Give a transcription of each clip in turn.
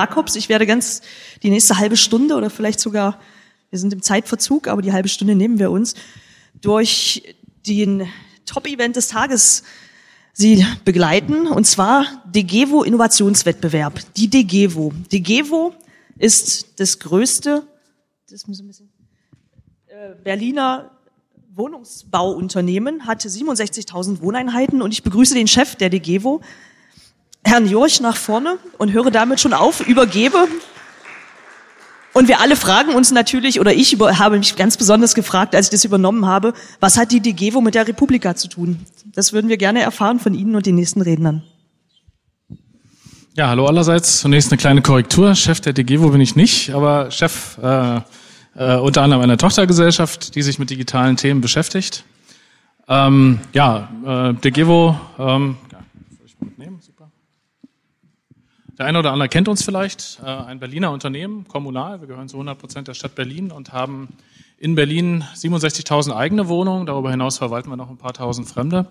Jakobs. Ich werde ganz die nächste halbe Stunde oder vielleicht sogar, wir sind im Zeitverzug, aber die halbe Stunde nehmen wir uns, durch den Top-Event des Tages Sie begleiten, und zwar DGEVO Innovationswettbewerb, die DGEVO. DGEVO ist das größte das muss ein bisschen, äh, Berliner Wohnungsbauunternehmen, hat 67.000 Wohneinheiten und ich begrüße den Chef der DGEVO, Herrn Jurch, nach vorne und höre damit schon auf, übergebe. Und wir alle fragen uns natürlich, oder ich habe mich ganz besonders gefragt, als ich das übernommen habe, was hat die DGEVO mit der Republika zu tun? Das würden wir gerne erfahren von Ihnen und den nächsten Rednern. Ja, hallo allerseits. Zunächst eine kleine Korrektur. Chef der DGEVO bin ich nicht, aber Chef äh, äh, unter anderem einer Tochtergesellschaft, die sich mit digitalen Themen beschäftigt. Ähm, ja, äh, DGEVO, ähm, ja, soll ich mitnehmen? Super. Der eine oder andere kennt uns vielleicht, äh, ein Berliner Unternehmen, kommunal. Wir gehören zu 100 Prozent der Stadt Berlin und haben in Berlin 67.000 eigene Wohnungen. Darüber hinaus verwalten wir noch ein paar tausend Fremde.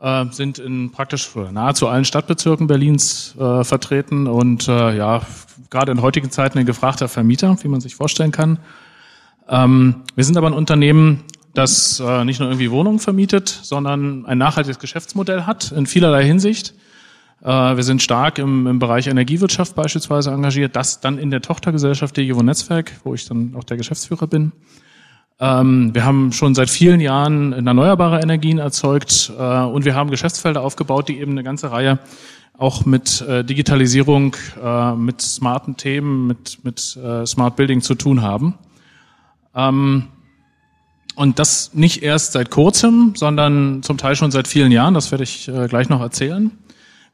Äh, sind in praktisch nahezu allen Stadtbezirken Berlins äh, vertreten und ja, gerade in heutigen Zeiten ein gefragter Vermieter, wie man sich vorstellen kann. Ähm, wir sind aber ein Unternehmen, das nicht nur irgendwie Wohnungen vermietet, sondern ein nachhaltiges Geschäftsmodell hat in vielerlei Hinsicht. Äh, wir sind stark im, im Bereich Energiewirtschaft beispielsweise engagiert, das dann in der Tochtergesellschaft DGW Netzwerk, wo ich dann auch der Geschäftsführer bin. Ähm, wir haben schon seit vielen Jahren erneuerbare Energien erzeugt äh, und wir haben Geschäftsfelder aufgebaut, die eben eine ganze Reihe auch mit äh, Digitalisierung, mit smarten Themen, mit, mit Smart Building zu tun haben. Ähm, und das nicht erst seit kurzem, sondern zum Teil schon seit vielen Jahren. Das werde ich gleich noch erzählen.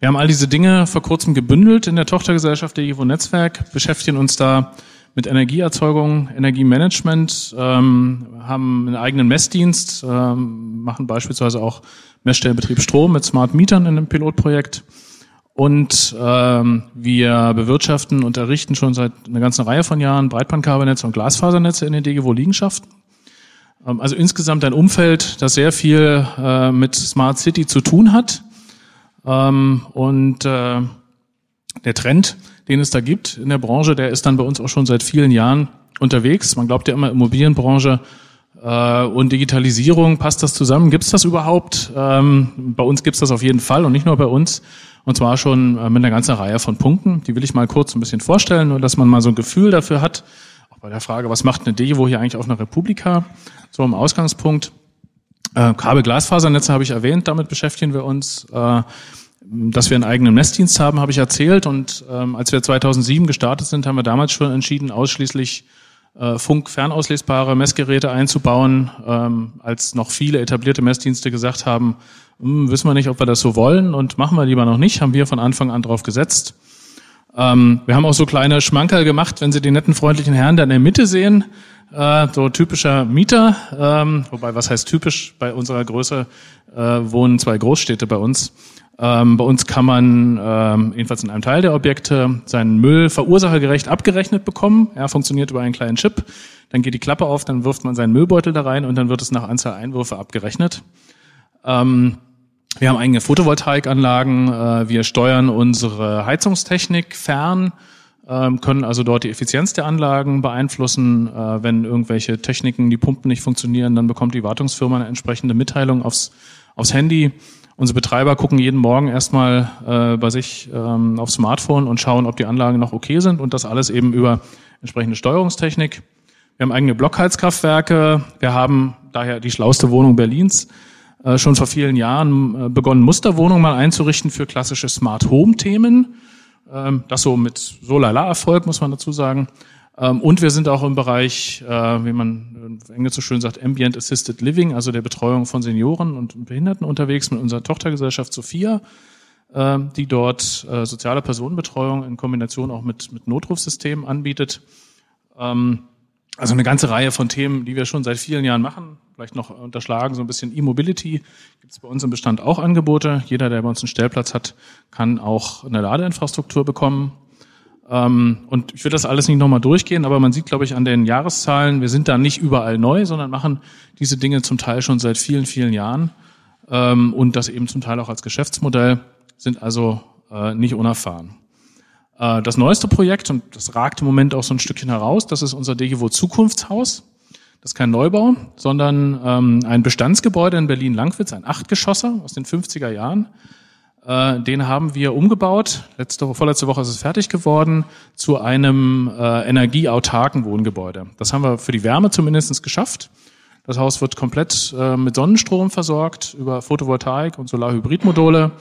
Wir haben all diese Dinge vor kurzem gebündelt in der Tochtergesellschaft der Ivo Netzwerk, beschäftigen uns da mit Energieerzeugung, Energiemanagement, ähm, haben einen eigenen Messdienst, ähm, machen beispielsweise auch Messstellenbetrieb Strom mit Smart Mietern in einem Pilotprojekt. Und ähm, wir bewirtschaften und errichten schon seit einer ganzen Reihe von Jahren Breitbandkabelnetze und Glasfasernetze in den DGWO-Liegenschaften. Ähm, also insgesamt ein Umfeld, das sehr viel äh, mit Smart City zu tun hat. Ähm, und äh, der Trend, den es da gibt in der Branche, der ist dann bei uns auch schon seit vielen Jahren unterwegs. Man glaubt ja immer, Immobilienbranche äh, und Digitalisierung, passt das zusammen? Gibt es das überhaupt? Ähm, bei uns gibt es das auf jeden Fall und nicht nur bei uns. Und zwar schon äh, mit einer ganzen Reihe von Punkten. Die will ich mal kurz ein bisschen vorstellen, nur dass man mal so ein Gefühl dafür hat. Auch bei der Frage, was macht eine Devo hier eigentlich auf einer Republika? So im Ausgangspunkt. Äh, Kabel-Glasfasernetze habe ich erwähnt, damit beschäftigen wir uns. Äh, dass wir einen eigenen Messdienst haben, habe ich erzählt. Und ähm, als wir 2007 gestartet sind, haben wir damals schon entschieden, ausschließlich äh, Funk-fernauslesbare Messgeräte einzubauen, ähm, als noch viele etablierte Messdienste gesagt haben, hm, wissen wir nicht, ob wir das so wollen und machen wir lieber noch nicht, haben wir von Anfang an drauf gesetzt. Ähm, wir haben auch so kleine Schmankerl gemacht, wenn Sie den netten, freundlichen Herrn da in der Mitte sehen, äh, so typischer Mieter, ähm, wobei was heißt typisch, bei unserer Größe äh, wohnen zwei Großstädte bei uns. Ähm, bei uns kann man ähm, jedenfalls in einem Teil der Objekte seinen Müll verursachergerecht abgerechnet bekommen. Er funktioniert über einen kleinen Chip. Dann geht die Klappe auf, dann wirft man seinen Müllbeutel da rein und dann wird es nach Anzahl Einwürfe abgerechnet. Ähm, wir haben eigene Photovoltaikanlagen. Äh, wir steuern unsere Heizungstechnik fern, können also dort die Effizienz der Anlagen beeinflussen. Äh, wenn irgendwelche Techniken, die Pumpen nicht funktionieren, dann bekommt die Wartungsfirma eine entsprechende Mitteilung aufs, aufs Handy. Unsere Betreiber gucken jeden Morgen erstmal äh, bei sich ähm, aufs Smartphone und schauen, ob die Anlagen noch okay sind und das alles eben über entsprechende Steuerungstechnik. Wir haben eigene Blockheizkraftwerke. Wir haben daher die schlauste Wohnung Berlins äh, schon vor vielen Jahren begonnen, Musterwohnungen mal einzurichten für klassische Smart Home Themen. Ähm, das so mit so lala Erfolg, muss man dazu sagen. Ähm, und wir sind auch im Bereich, äh, wie man auf Englisch so schön sagt, Ambient Assisted Living, also der Betreuung von Senioren und Behinderten unterwegs mit unserer Tochtergesellschaft Sophia, ähm, die dort äh, soziale Personenbetreuung in Kombination auch mit, mit Notrufsystemen anbietet. Also eine ganze Reihe von Themen, die wir schon seit vielen Jahren machen. Vielleicht noch unterschlagen, so ein bisschen E-Mobility. Gibt es bei uns im Bestand auch Angebote. Jeder, der bei uns einen Stellplatz hat, kann auch eine Ladeinfrastruktur bekommen. Ähm, und ich will das alles nicht nochmal durchgehen, aber man sieht, glaube ich, an den Jahreszahlen, wir sind da nicht überall neu, sondern machen diese Dinge zum Teil schon seit vielen, vielen Jahren ähm, und das eben zum Teil auch als Geschäftsmodell, sind also äh, nicht unerfahren. Äh, das neueste Projekt, und das ragt im Moment auch so ein Stückchen heraus, das ist unser DGWO Zukunftshaus. Das ist kein Neubau, sondern ähm, ein Bestandsgebäude in Berlin-Langwitz, ein Achtgeschosser aus den 50er Jahren. Äh, den haben wir umgebaut. Letzte, vorletzte Woche ist es fertig geworden zu einem äh, energieautarken Wohngebäude. Das haben wir für die Wärme zumindest geschafft. Das Haus wird komplett äh, mit Sonnenstrom versorgt über Photovoltaik und Solarhybridmodule.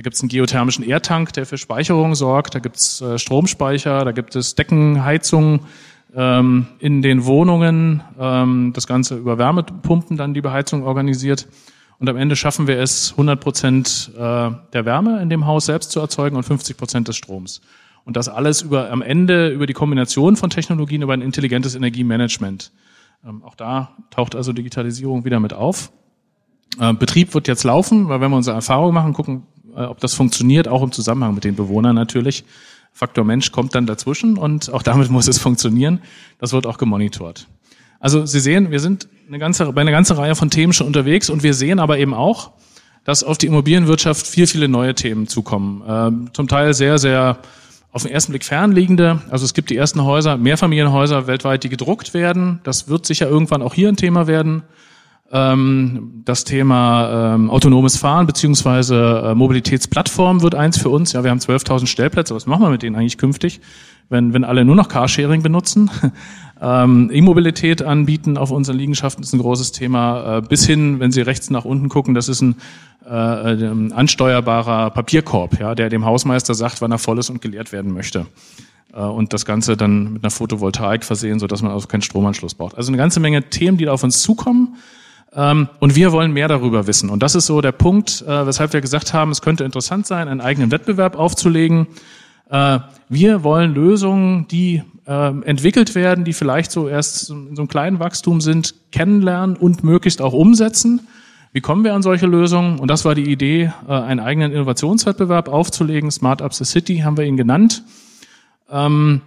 Da gibt es einen geothermischen Erdtank, der für Speicherung sorgt. Da gibt es äh, Stromspeicher, da gibt es Deckenheizung ähm, in den Wohnungen. Ähm, das Ganze über Wärmepumpen dann die Beheizung organisiert. Und am Ende schaffen wir es, 100 Prozent äh, der Wärme in dem Haus selbst zu erzeugen und 50 Prozent des Stroms. Und das alles über, am Ende über die Kombination von Technologien, über ein intelligentes Energiemanagement. Ähm, auch da taucht also Digitalisierung wieder mit auf. Äh, Betrieb wird jetzt laufen, weil wenn wir unsere Erfahrung machen, gucken, ob das funktioniert, auch im Zusammenhang mit den Bewohnern natürlich. Faktor Mensch kommt dann dazwischen und auch damit muss es funktionieren. Das wird auch gemonitort. Also Sie sehen, wir sind eine ganze, bei einer ganzen Reihe von Themen schon unterwegs und wir sehen aber eben auch, dass auf die Immobilienwirtschaft viel, viele neue Themen zukommen. Ähm, zum Teil sehr, sehr auf den ersten Blick fernliegende. Also es gibt die ersten Häuser, Mehrfamilienhäuser weltweit, die gedruckt werden. Das wird sicher irgendwann auch hier ein Thema werden. Ähm, das Thema ähm, autonomes Fahren beziehungsweise äh, Mobilitätsplattform wird eins für uns. Ja, wir haben 12.000 Stellplätze. Was machen wir mit denen eigentlich künftig, wenn, wenn alle nur noch Carsharing benutzen? Ähm, E-Mobilität anbieten auf unseren Liegenschaften ist ein großes Thema. Äh, bis hin, wenn Sie rechts nach unten gucken, das ist ein äh, äh, ansteuerbarer Papierkorb, ja, der dem Hausmeister sagt, wann er voll ist und geleert werden möchte. Äh, und das Ganze dann mit einer Photovoltaik versehen, so dass man also keinen Stromanschluss braucht. Also eine ganze Menge Themen, die da auf uns zukommen. Ähm, und wir wollen mehr darüber wissen. Und das ist so der Punkt, äh, weshalb wir gesagt haben, es könnte interessant sein, einen eigenen Wettbewerb aufzulegen. Äh, wir wollen Lösungen, die äh, entwickelt werden, die vielleicht so erst in so einem kleinen Wachstum sind, kennenlernen und möglichst auch umsetzen. Wie kommen wir an solche Lösungen? Und das war die Idee, äh, einen eigenen Innovationswettbewerb aufzulegen. Smart Up the City haben wir ihn genannt. Ähm,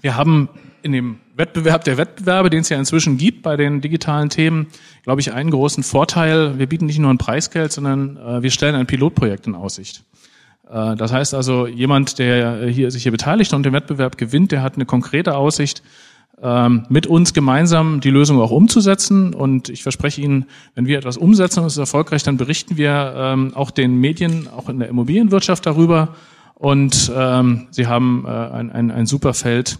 wir haben in dem Wettbewerb der Wettbewerbe, den es ja inzwischen gibt bei den digitalen Themen, glaube ich, einen großen Vorteil. Wir bieten nicht nur ein Preisgeld, sondern äh, wir stellen ein Pilotprojekt in Aussicht. Äh, das heißt also, jemand, der hier, sich hier beteiligt und den Wettbewerb gewinnt, der hat eine konkrete Aussicht, ähm, mit uns gemeinsam die Lösung auch umzusetzen. Und ich verspreche Ihnen, wenn wir etwas umsetzen und es ist erfolgreich, dann berichten wir ähm, auch den Medien, auch in der Immobilienwirtschaft darüber. Und ähm, Sie haben äh, ein, ein, ein super Feld,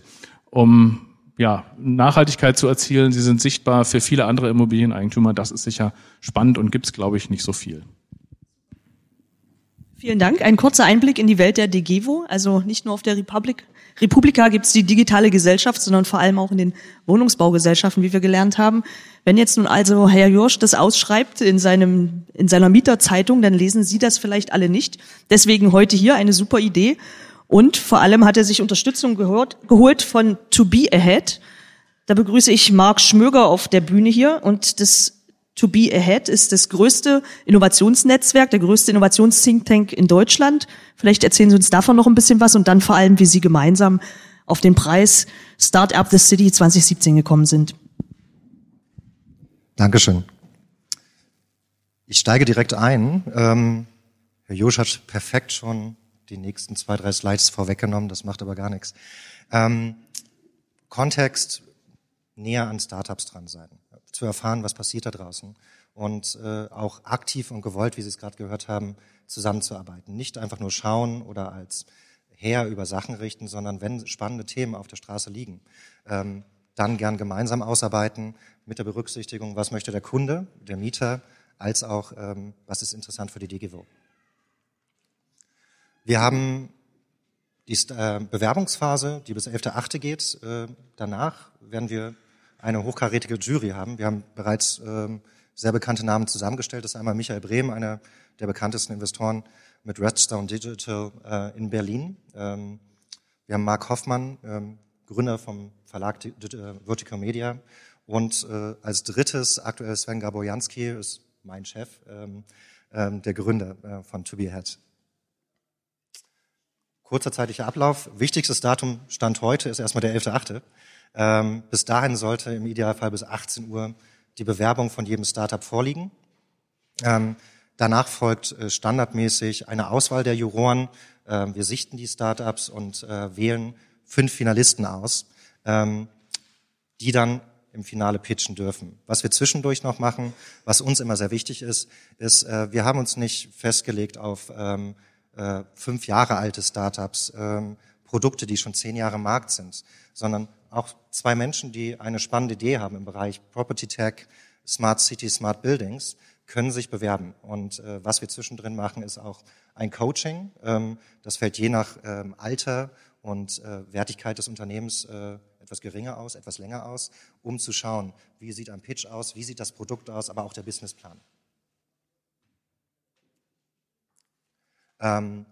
um ja, Nachhaltigkeit zu erzielen. Sie sind sichtbar für viele andere Immobilieneigentümer. Das ist sicher spannend und gibt es, glaube ich, nicht so viel. Vielen Dank. Ein kurzer Einblick in die Welt der DGEVO. Also nicht nur auf der Republik, Republika gibt es die digitale Gesellschaft, sondern vor allem auch in den Wohnungsbaugesellschaften, wie wir gelernt haben. Wenn jetzt nun also Herr Jursch das ausschreibt in, seinem, in seiner Mieterzeitung, dann lesen Sie das vielleicht alle nicht. Deswegen heute hier eine super Idee. Und vor allem hat er sich Unterstützung gehört, geholt von To Be Ahead. Da begrüße ich Marc Schmöger auf der Bühne hier und das To Be Ahead ist das größte Innovationsnetzwerk, der größte Innovations-Think Tank in Deutschland. Vielleicht erzählen Sie uns davon noch ein bisschen was und dann vor allem, wie Sie gemeinsam auf den Preis Startup the City 2017 gekommen sind. Dankeschön. Ich steige direkt ein. Ähm, Herr Josch hat perfekt schon die nächsten zwei, drei Slides vorweggenommen. Das macht aber gar nichts. Ähm, Kontext, näher an Startups dran sein zu erfahren, was passiert da draußen und äh, auch aktiv und gewollt, wie Sie es gerade gehört haben, zusammenzuarbeiten. Nicht einfach nur schauen oder als Herr über Sachen richten, sondern wenn spannende Themen auf der Straße liegen, ähm, dann gern gemeinsam ausarbeiten mit der Berücksichtigung, was möchte der Kunde, der Mieter, als auch, ähm, was ist interessant für die DGWO. Wir haben die äh, Bewerbungsphase, die bis 11.8. geht. Äh, danach werden wir eine hochkarätige Jury haben. Wir haben bereits ähm, sehr bekannte Namen zusammengestellt. Das ist einmal Michael Brehm, einer der bekanntesten Investoren mit Redstone Digital äh, in Berlin. Ähm, wir haben Mark Hoffmann, ähm, Gründer vom Verlag Vertical Media. Und als drittes aktuell Sven Gabojanski, ist mein Chef, der Gründer von To Be Ahead. Kurzer zeitlicher Ablauf. Wichtigstes Datum Stand heute ist erstmal der 11.8. Ähm, bis dahin sollte im Idealfall bis 18 Uhr die Bewerbung von jedem Startup vorliegen. Ähm, danach folgt äh, standardmäßig eine Auswahl der Juroren, äh, wir sichten die Startups und äh, wählen fünf Finalisten aus, ähm, die dann im Finale pitchen dürfen. Was wir zwischendurch noch machen, was uns immer sehr wichtig ist, ist, äh, wir haben uns nicht festgelegt auf ähm, äh, fünf Jahre alte Startups, ähm, Produkte, die schon zehn Jahre im Markt sind, sondern auch zwei Menschen, die eine spannende Idee haben im Bereich Property Tech, Smart City, Smart Buildings, können sich bewerben. Und äh, was wir zwischendrin machen, ist auch ein Coaching. Ähm, das fällt je nach ähm, Alter und äh, Wertigkeit des Unternehmens äh, etwas geringer aus, etwas länger aus, um zu schauen, wie sieht ein Pitch aus, wie sieht das Produkt aus, aber auch der Businessplan. Ähm,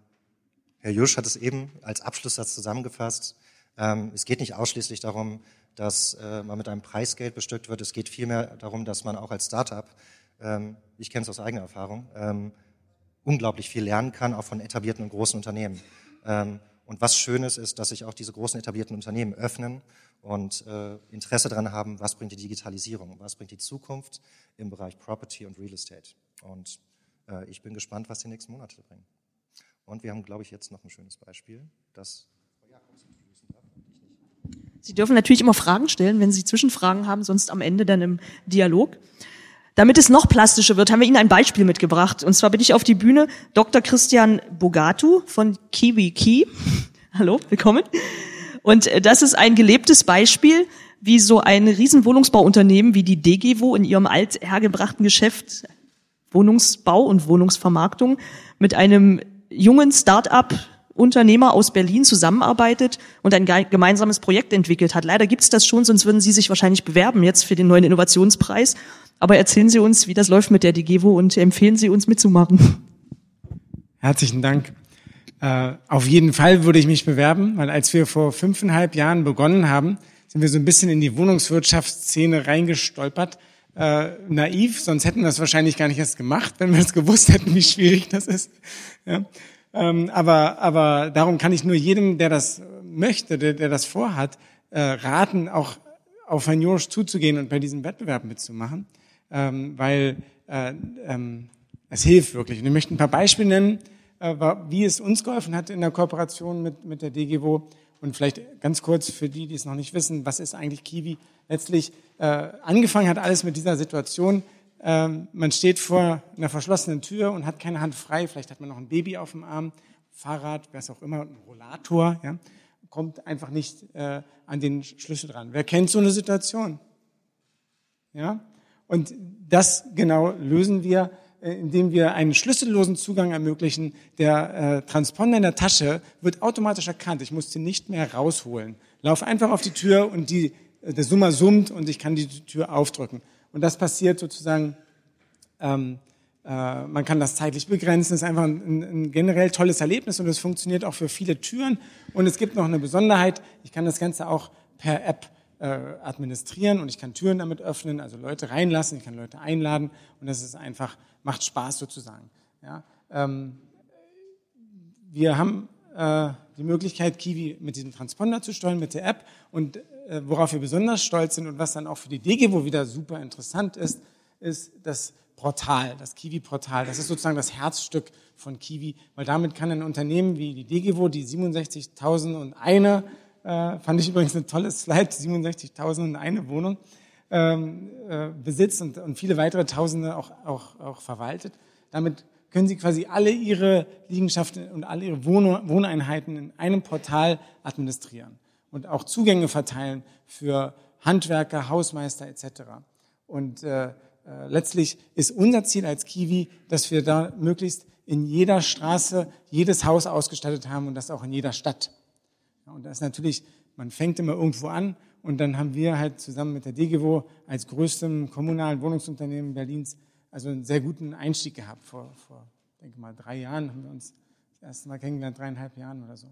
Herr Jusch hat es eben als Abschlusssatz zusammengefasst. Ähm, es geht nicht ausschließlich darum, dass äh, man mit einem Preisgeld bestückt wird. Es geht vielmehr darum, dass man auch als Startup, ähm, ich kenne es aus eigener Erfahrung, ähm, unglaublich viel lernen kann, auch von etablierten und großen Unternehmen. Ähm, und was Schönes ist, dass sich auch diese großen etablierten Unternehmen öffnen und äh, Interesse daran haben, was bringt die Digitalisierung, was bringt die Zukunft im Bereich Property und Real Estate. Und äh, ich bin gespannt, was die nächsten Monate bringen. Und wir haben, glaube ich, jetzt noch ein schönes Beispiel, das Sie dürfen natürlich immer Fragen stellen, wenn Sie Zwischenfragen haben, sonst am Ende dann im Dialog. Damit es noch plastischer wird, haben wir Ihnen ein Beispiel mitgebracht. Und zwar bin ich auf die Bühne Dr. Christian Bogatu von Kiwi Key. Hallo, willkommen. Und äh, das ist ein gelebtes Beispiel, wie so ein Riesenwohnungsbauunternehmen wie die DGWO in ihrem althergebrachten Geschäft Wohnungsbau und Wohnungsvermarktung mit einem jungen Start-up Unternehmer aus Berlin zusammenarbeitet und ein gemeinsames Projekt entwickelt hat. Leider gibt es das schon, sonst würden Sie sich wahrscheinlich bewerben jetzt für den neuen Innovationspreis. Aber erzählen Sie uns, wie das läuft mit der DGEWO und empfehlen Sie uns mitzumachen. Herzlichen Dank. Äh, auf jeden Fall würde ich mich bewerben, weil als wir vor fünfeinhalb Jahren begonnen haben, sind wir so ein bisschen in die Wohnungswirtschaftsszene reingestolpert. Äh, naiv, sonst hätten wir es wahrscheinlich gar nicht erst gemacht, wenn wir es gewusst hätten, wie schwierig das ist. Ja. Ähm, aber, aber darum kann ich nur jedem, der das möchte, der, der das vorhat, äh, raten, auch auf Herrn Josch zuzugehen und bei diesem Wettbewerb mitzumachen, ähm, weil äh, ähm, es hilft wirklich. Und ich möchte ein paar Beispiele nennen, äh, wie es uns geholfen hat in der Kooperation mit, mit der DGWO. Und vielleicht ganz kurz für die, die es noch nicht wissen, was ist eigentlich Kiwi? Letztlich äh, angefangen hat alles mit dieser Situation, ähm, man steht vor einer verschlossenen Tür und hat keine Hand frei. Vielleicht hat man noch ein Baby auf dem Arm, Fahrrad, was auch immer, ein Rollator. Ja, kommt einfach nicht äh, an den Schlüssel dran. Wer kennt so eine Situation? Ja, und das genau lösen wir, indem wir einen schlüssellosen Zugang ermöglichen. Der äh, Transponder in der Tasche wird automatisch erkannt. Ich muss den nicht mehr rausholen. Lauf einfach auf die Tür und die, äh, der Summer summt und ich kann die Tür aufdrücken. Und das passiert sozusagen, ähm, äh, man kann das zeitlich begrenzen, das ist einfach ein, ein generell tolles Erlebnis und es funktioniert auch für viele Türen. Und es gibt noch eine Besonderheit, ich kann das Ganze auch per App äh, administrieren und ich kann Türen damit öffnen, also Leute reinlassen, ich kann Leute einladen und das ist einfach, macht Spaß sozusagen. Ja? Ähm, wir haben äh, die Möglichkeit, Kiwi mit diesem Transponder zu steuern, mit der App. Und äh, worauf wir besonders stolz sind und was dann auch für die DGWO wieder super interessant ist, ist das Portal, das Kiwi-Portal. Das ist sozusagen das Herzstück von Kiwi, weil damit kann ein Unternehmen wie die DGWO, die 67.001, äh, fand ich übrigens eine tolle Slide, 67.001 Wohnung, ähm, äh, besitzt und, und viele weitere Tausende auch, auch, auch verwaltet. Damit können Sie quasi alle Ihre Liegenschaften und alle Ihre Wohneinheiten in einem Portal administrieren und auch Zugänge verteilen für Handwerker, Hausmeister etc. Und äh, äh, letztlich ist unser Ziel als Kiwi, dass wir da möglichst in jeder Straße jedes Haus ausgestattet haben und das auch in jeder Stadt. Und das ist natürlich, man fängt immer irgendwo an und dann haben wir halt zusammen mit der DGWO als größtem kommunalen Wohnungsunternehmen Berlins also einen sehr guten Einstieg gehabt. Vor, vor denke mal, drei Jahren haben wir uns das erste Mal kennengelernt, dreieinhalb Jahren oder so.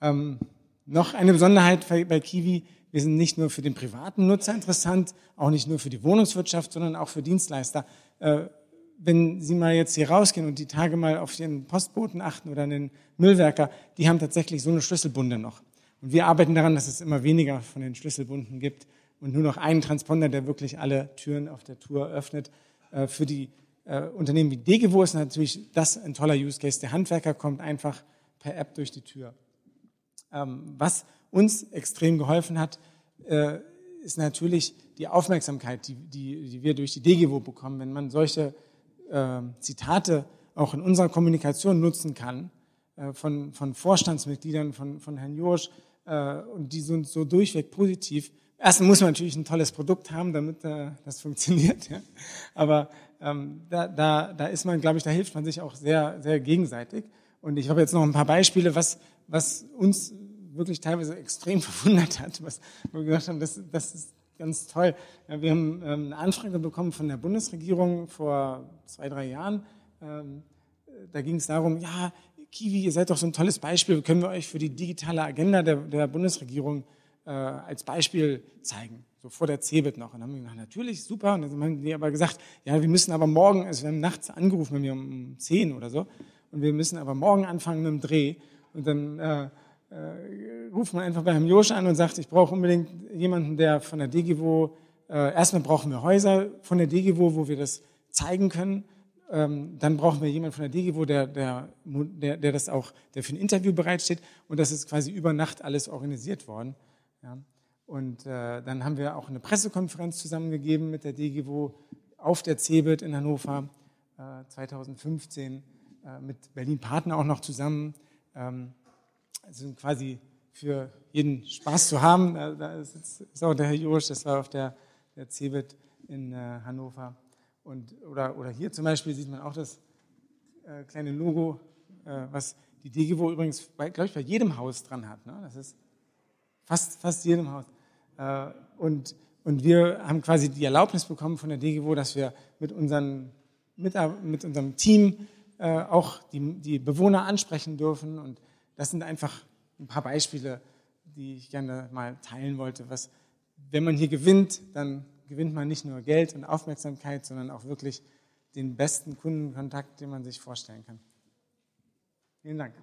Ähm, noch eine Besonderheit bei Kiwi, wir sind nicht nur für den privaten Nutzer interessant, auch nicht nur für die Wohnungswirtschaft, sondern auch für Dienstleister. Äh, wenn Sie mal jetzt hier rausgehen und die Tage mal auf den Postboten achten oder den Müllwerker, die haben tatsächlich so eine Schlüsselbunde noch. Und wir arbeiten daran, dass es immer weniger von den Schlüsselbunden gibt und nur noch einen Transponder, der wirklich alle Türen auf der Tour öffnet. Äh, für die äh, Unternehmen wie Degewo ist natürlich das ein toller Use Case. Der Handwerker kommt einfach per App durch die Tür. Ähm, was uns extrem geholfen hat, äh, ist natürlich die Aufmerksamkeit, die, die, die wir durch die DGWO bekommen. Wenn man solche äh, Zitate auch in unserer Kommunikation nutzen kann, von, von Vorstandsmitgliedern, von, von Herrn Josch, äh, und die sind so durchweg positiv. Erstens muss man natürlich ein tolles Produkt haben, damit äh, das funktioniert. Ja? Aber ähm, da, da, da ist man, glaube ich, da hilft man sich auch sehr, sehr gegenseitig. Und ich habe jetzt noch ein paar Beispiele, was, was uns wirklich teilweise extrem verwundert hat, was wir gesagt haben, das, das ist ganz toll. Ja, wir haben ähm, eine Anfrage bekommen von der Bundesregierung vor zwei, drei Jahren. Ähm, da ging es darum, ja, Kiwi, ihr seid doch so ein tolles Beispiel, können wir euch für die digitale Agenda der, der Bundesregierung äh, als Beispiel zeigen, so vor der CeBIT noch. Und dann haben wir gesagt, natürlich, super. Und dann haben die aber gesagt, ja, wir müssen aber morgen, also wir haben nachts angerufen, bei mir um 10 oder so, und wir müssen aber morgen anfangen mit dem Dreh. Und dann äh, äh, ruft man einfach bei Herrn Josch an und sagt, ich brauche unbedingt jemanden, der von der DGWO, äh, erstmal brauchen wir Häuser von der DGWO, wo wir das zeigen können ähm, dann brauchen wir jemanden von der DGWO, der, der, der, der das auch, der für ein Interview bereitsteht. Und das ist quasi über Nacht alles organisiert worden. Ja. Und äh, dann haben wir auch eine Pressekonferenz zusammengegeben mit der DGWO auf der CeBIT in Hannover äh, 2015 äh, mit Berlin Partner auch noch zusammen. Ähm, also quasi für jeden Spaß zu haben. Da, da ist, ist auch der Herr Jurisch, das war auf der, der CeBIT in äh, Hannover. Und, oder, oder hier zum Beispiel sieht man auch das äh, kleine Logo, äh, was die DGWO übrigens, glaube ich, bei jedem Haus dran hat. Ne? Das ist fast, fast jedem Haus. Äh, und, und wir haben quasi die Erlaubnis bekommen von der DGWO, dass wir mit, unseren, mit, mit unserem Team äh, auch die, die Bewohner ansprechen dürfen. Und das sind einfach ein paar Beispiele, die ich gerne mal teilen wollte. Was, wenn man hier gewinnt, dann gewinnt man nicht nur Geld und Aufmerksamkeit, sondern auch wirklich den besten Kundenkontakt, den man sich vorstellen kann. Vielen Dank.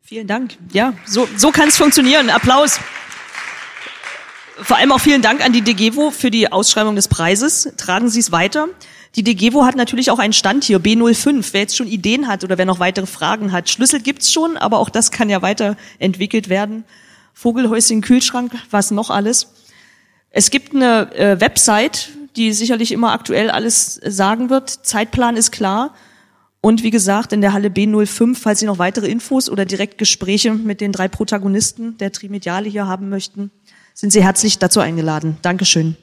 Vielen Dank. Ja, so, so kann es funktionieren. Applaus. Vor allem auch vielen Dank an die DGWO für die Ausschreibung des Preises. Tragen Sie es weiter. Die DGWO hat natürlich auch einen Stand hier, B05. Wer jetzt schon Ideen hat oder wer noch weitere Fragen hat. Schlüssel gibt's schon, aber auch das kann ja weiterentwickelt werden. Vogelhäuschen, Kühlschrank, was noch alles. Es gibt eine äh, Website, die sicherlich immer aktuell alles sagen wird. Zeitplan ist klar. Und wie gesagt, in der Halle B05, falls Sie noch weitere Infos oder direkt Gespräche mit den drei Protagonisten der Trimediale hier haben möchten, sind Sie herzlich dazu eingeladen. Dankeschön.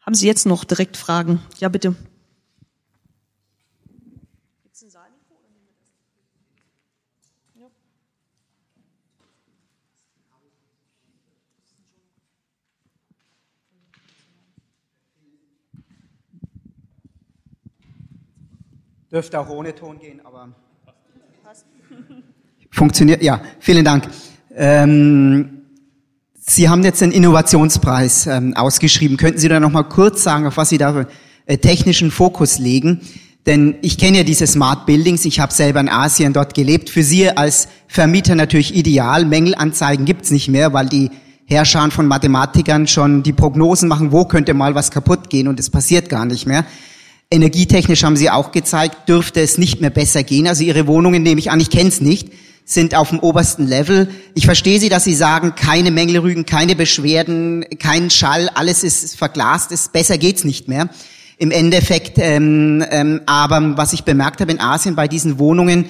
Haben Sie jetzt noch direkt Fragen? Ja, bitte. Dürfte auch ohne Ton gehen, aber funktioniert. Ja, vielen Dank. Ähm, Sie haben jetzt den Innovationspreis ähm, ausgeschrieben. Könnten Sie da noch mal kurz sagen, auf was Sie da äh, technischen Fokus legen? Denn ich kenne ja diese Smart Buildings. Ich habe selber in Asien dort gelebt. Für Sie als Vermieter natürlich ideal. Mängelanzeigen gibt's nicht mehr, weil die Herrscher von Mathematikern schon die Prognosen machen, wo könnte mal was kaputt gehen und es passiert gar nicht mehr. Energietechnisch haben Sie auch gezeigt, dürfte es nicht mehr besser gehen. Also Ihre Wohnungen, nehme ich an, ich kenne es nicht, sind auf dem obersten Level. Ich verstehe Sie, dass Sie sagen, keine Mängelrügen, keine Beschwerden, kein Schall, alles ist verglast, ist, besser geht's nicht mehr. Im Endeffekt, ähm, ähm, aber was ich bemerkt habe in Asien bei diesen Wohnungen,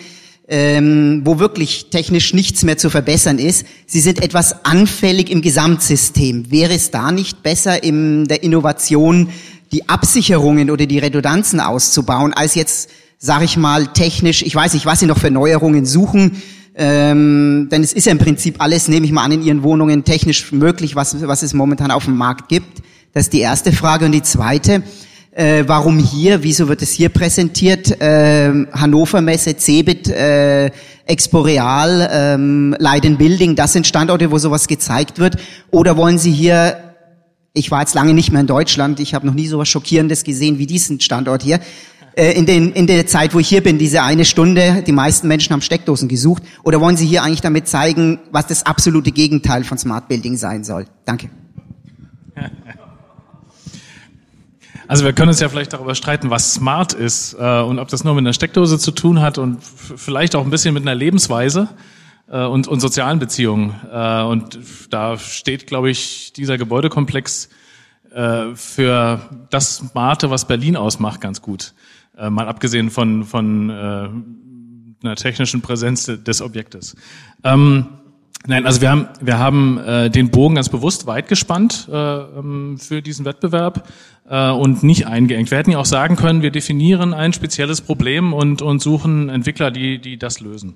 ähm, wo wirklich technisch nichts mehr zu verbessern ist, sie sind etwas anfällig im Gesamtsystem. Wäre es da nicht besser in der Innovation die Absicherungen oder die Redundanzen auszubauen, als jetzt, sage ich mal, technisch, ich weiß nicht, was Sie noch für Neuerungen suchen, ähm, denn es ist ja im Prinzip alles, nehme ich mal an, in Ihren Wohnungen technisch möglich, was, was es momentan auf dem Markt gibt. Das ist die erste Frage. Und die zweite, äh, warum hier, wieso wird es hier präsentiert? Äh, Hannover Messe, Cebit, äh, Exporeal, ähm, Leiden Building, das sind Standorte, wo sowas gezeigt wird. Oder wollen Sie hier ich war jetzt lange nicht mehr in Deutschland. Ich habe noch nie so was Schockierendes gesehen wie diesen Standort hier. Äh, in, den, in der Zeit, wo ich hier bin, diese eine Stunde, die meisten Menschen haben Steckdosen gesucht. Oder wollen Sie hier eigentlich damit zeigen, was das absolute Gegenteil von Smart Building sein soll? Danke. Also wir können uns ja vielleicht darüber streiten, was smart ist äh, und ob das nur mit einer Steckdose zu tun hat und vielleicht auch ein bisschen mit einer Lebensweise äh, und, und sozialen Beziehungen. Äh, und da steht, glaube ich, dieser Gebäudekomplex äh, für das Smarte, was Berlin ausmacht, ganz gut. Äh, mal abgesehen von, von äh, einer technischen Präsenz des Objektes. Ähm, Nein, also wir haben, wir haben äh, den Bogen ganz bewusst weit gespannt äh, ähm, für diesen Wettbewerb äh, und nicht eingeengt. Wir hätten ja auch sagen können, wir definieren ein spezielles Problem und, und suchen Entwickler, die, die das lösen.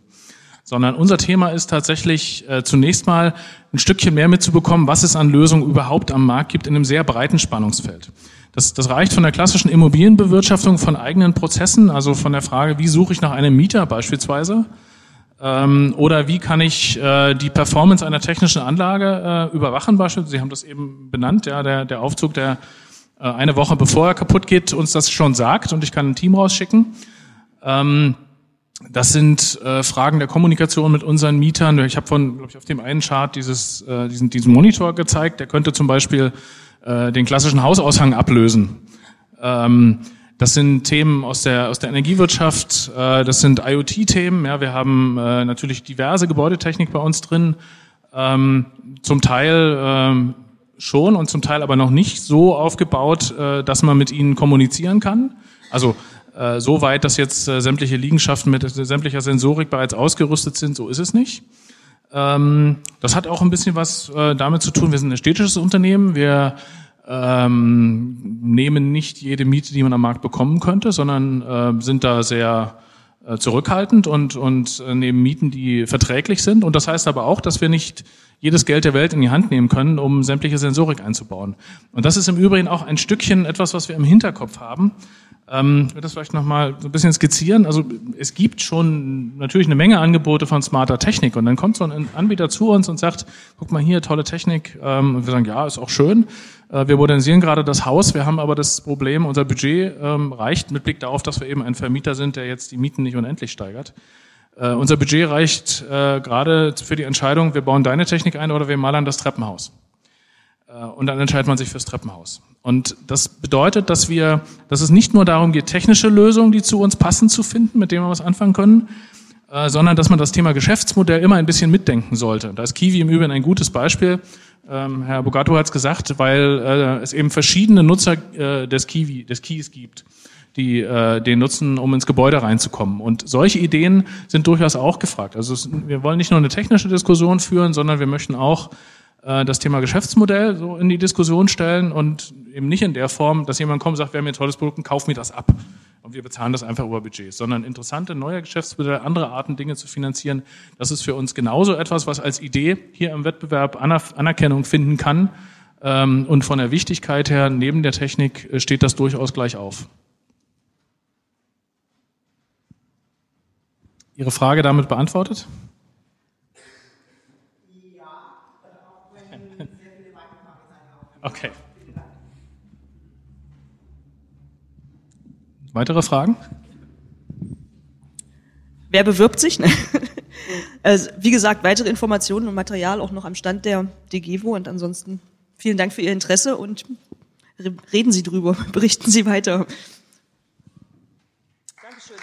Sondern unser Thema ist tatsächlich äh, zunächst mal ein Stückchen mehr mitzubekommen, was es an Lösungen überhaupt am Markt gibt in einem sehr breiten Spannungsfeld. Das, das reicht von der klassischen Immobilienbewirtschaftung von eigenen Prozessen, also von der Frage, wie suche ich nach einem Mieter beispielsweise, ähm, oder wie kann ich äh, die Performance einer technischen Anlage äh, überwachen beispielsweise? Sie haben das eben benannt, ja, der, der Aufzug, der äh, eine Woche bevor er kaputt geht, uns das schon sagt und ich kann ein Team rausschicken. Ähm, das sind äh, Fragen der Kommunikation mit unseren Mietern. Ich habe von, glaube ich, auf dem einen Chart dieses, äh, diesen, diesen Monitor gezeigt. Der könnte zum Beispiel äh, den klassischen Hausaushang ablösen. Ähm, das sind Themen aus der, aus der Energiewirtschaft, äh, das sind IoT-Themen. Ja, wir haben äh, natürlich diverse Gebäudetechnik bei uns drin, ähm, zum Teil ähm, schon und zum Teil aber noch nicht so aufgebaut, äh, dass man mit ihnen kommunizieren kann. Also äh, so weit, dass jetzt äh, sämtliche Liegenschaften mit sämtlicher Sensorik bereits ausgerüstet sind, so ist es nicht. Ähm, das hat auch ein bisschen was äh, damit zu tun, wir sind ein städtisches Unternehmen, wir ähm, nehmen nicht jede Miete, die man am Markt bekommen könnte, sondern äh, sind da sehr äh, zurückhaltend und, und äh, nehmen Mieten, die verträglich sind. Und das heißt aber auch, dass wir nicht jedes Geld der Welt in die Hand nehmen können, um sämtliche Sensorik einzubauen. Und das ist im Übrigen auch ein Stückchen etwas, was wir im Hinterkopf haben, ähm, ich würde das vielleicht nochmal so ein bisschen skizzieren. Also es gibt schon natürlich eine Menge Angebote von smarter Technik und dann kommt so ein Anbieter zu uns und sagt, guck mal hier, tolle Technik. Ähm, und wir sagen, ja, ist auch schön. Äh, wir modernisieren gerade das Haus, wir haben aber das Problem, unser Budget ähm, reicht mit Blick darauf, dass wir eben ein Vermieter sind, der jetzt die Mieten nicht unendlich steigert. Äh, unser Budget reicht äh, gerade für die Entscheidung, wir bauen deine Technik ein oder wir malern das Treppenhaus. Äh, und dann entscheidet man sich fürs Treppenhaus. Und das bedeutet, dass wir, dass es nicht nur darum geht, technische Lösungen, die zu uns passen, zu finden, mit denen wir was anfangen können, äh, sondern dass man das Thema Geschäftsmodell immer ein bisschen mitdenken sollte. Da ist Kiwi im Übrigen ein gutes Beispiel. Ähm, Herr Bogato hat es gesagt, weil äh, es eben verschiedene Nutzer des Kiwi, des Keys gibt die den nutzen, um ins Gebäude reinzukommen. Und solche Ideen sind durchaus auch gefragt. Also wir wollen nicht nur eine technische Diskussion führen, sondern wir möchten auch das Thema Geschäftsmodell so in die Diskussion stellen und eben nicht in der Form, dass jemand kommt und sagt, wir haben hier ein tolles Produkt, kauf mir das ab. Und wir bezahlen das einfach über Budgets, sondern interessante neue Geschäftsmodelle, andere Arten, Dinge zu finanzieren. Das ist für uns genauso etwas, was als Idee hier im Wettbewerb Anerkennung finden kann. Ähm, und von der Wichtigkeit her, neben der Technik, äh, steht das durchaus gleich auf. Ihre Frage damit beantwortet? Okay. Weitere Fragen? Wer bewirbt sich? also, wie gesagt, weitere Informationen und Material auch noch am Stand der DGWO und ansonsten vielen Dank für Ihr Interesse und reden Sie drüber, berichten Sie weiter. Dankeschön.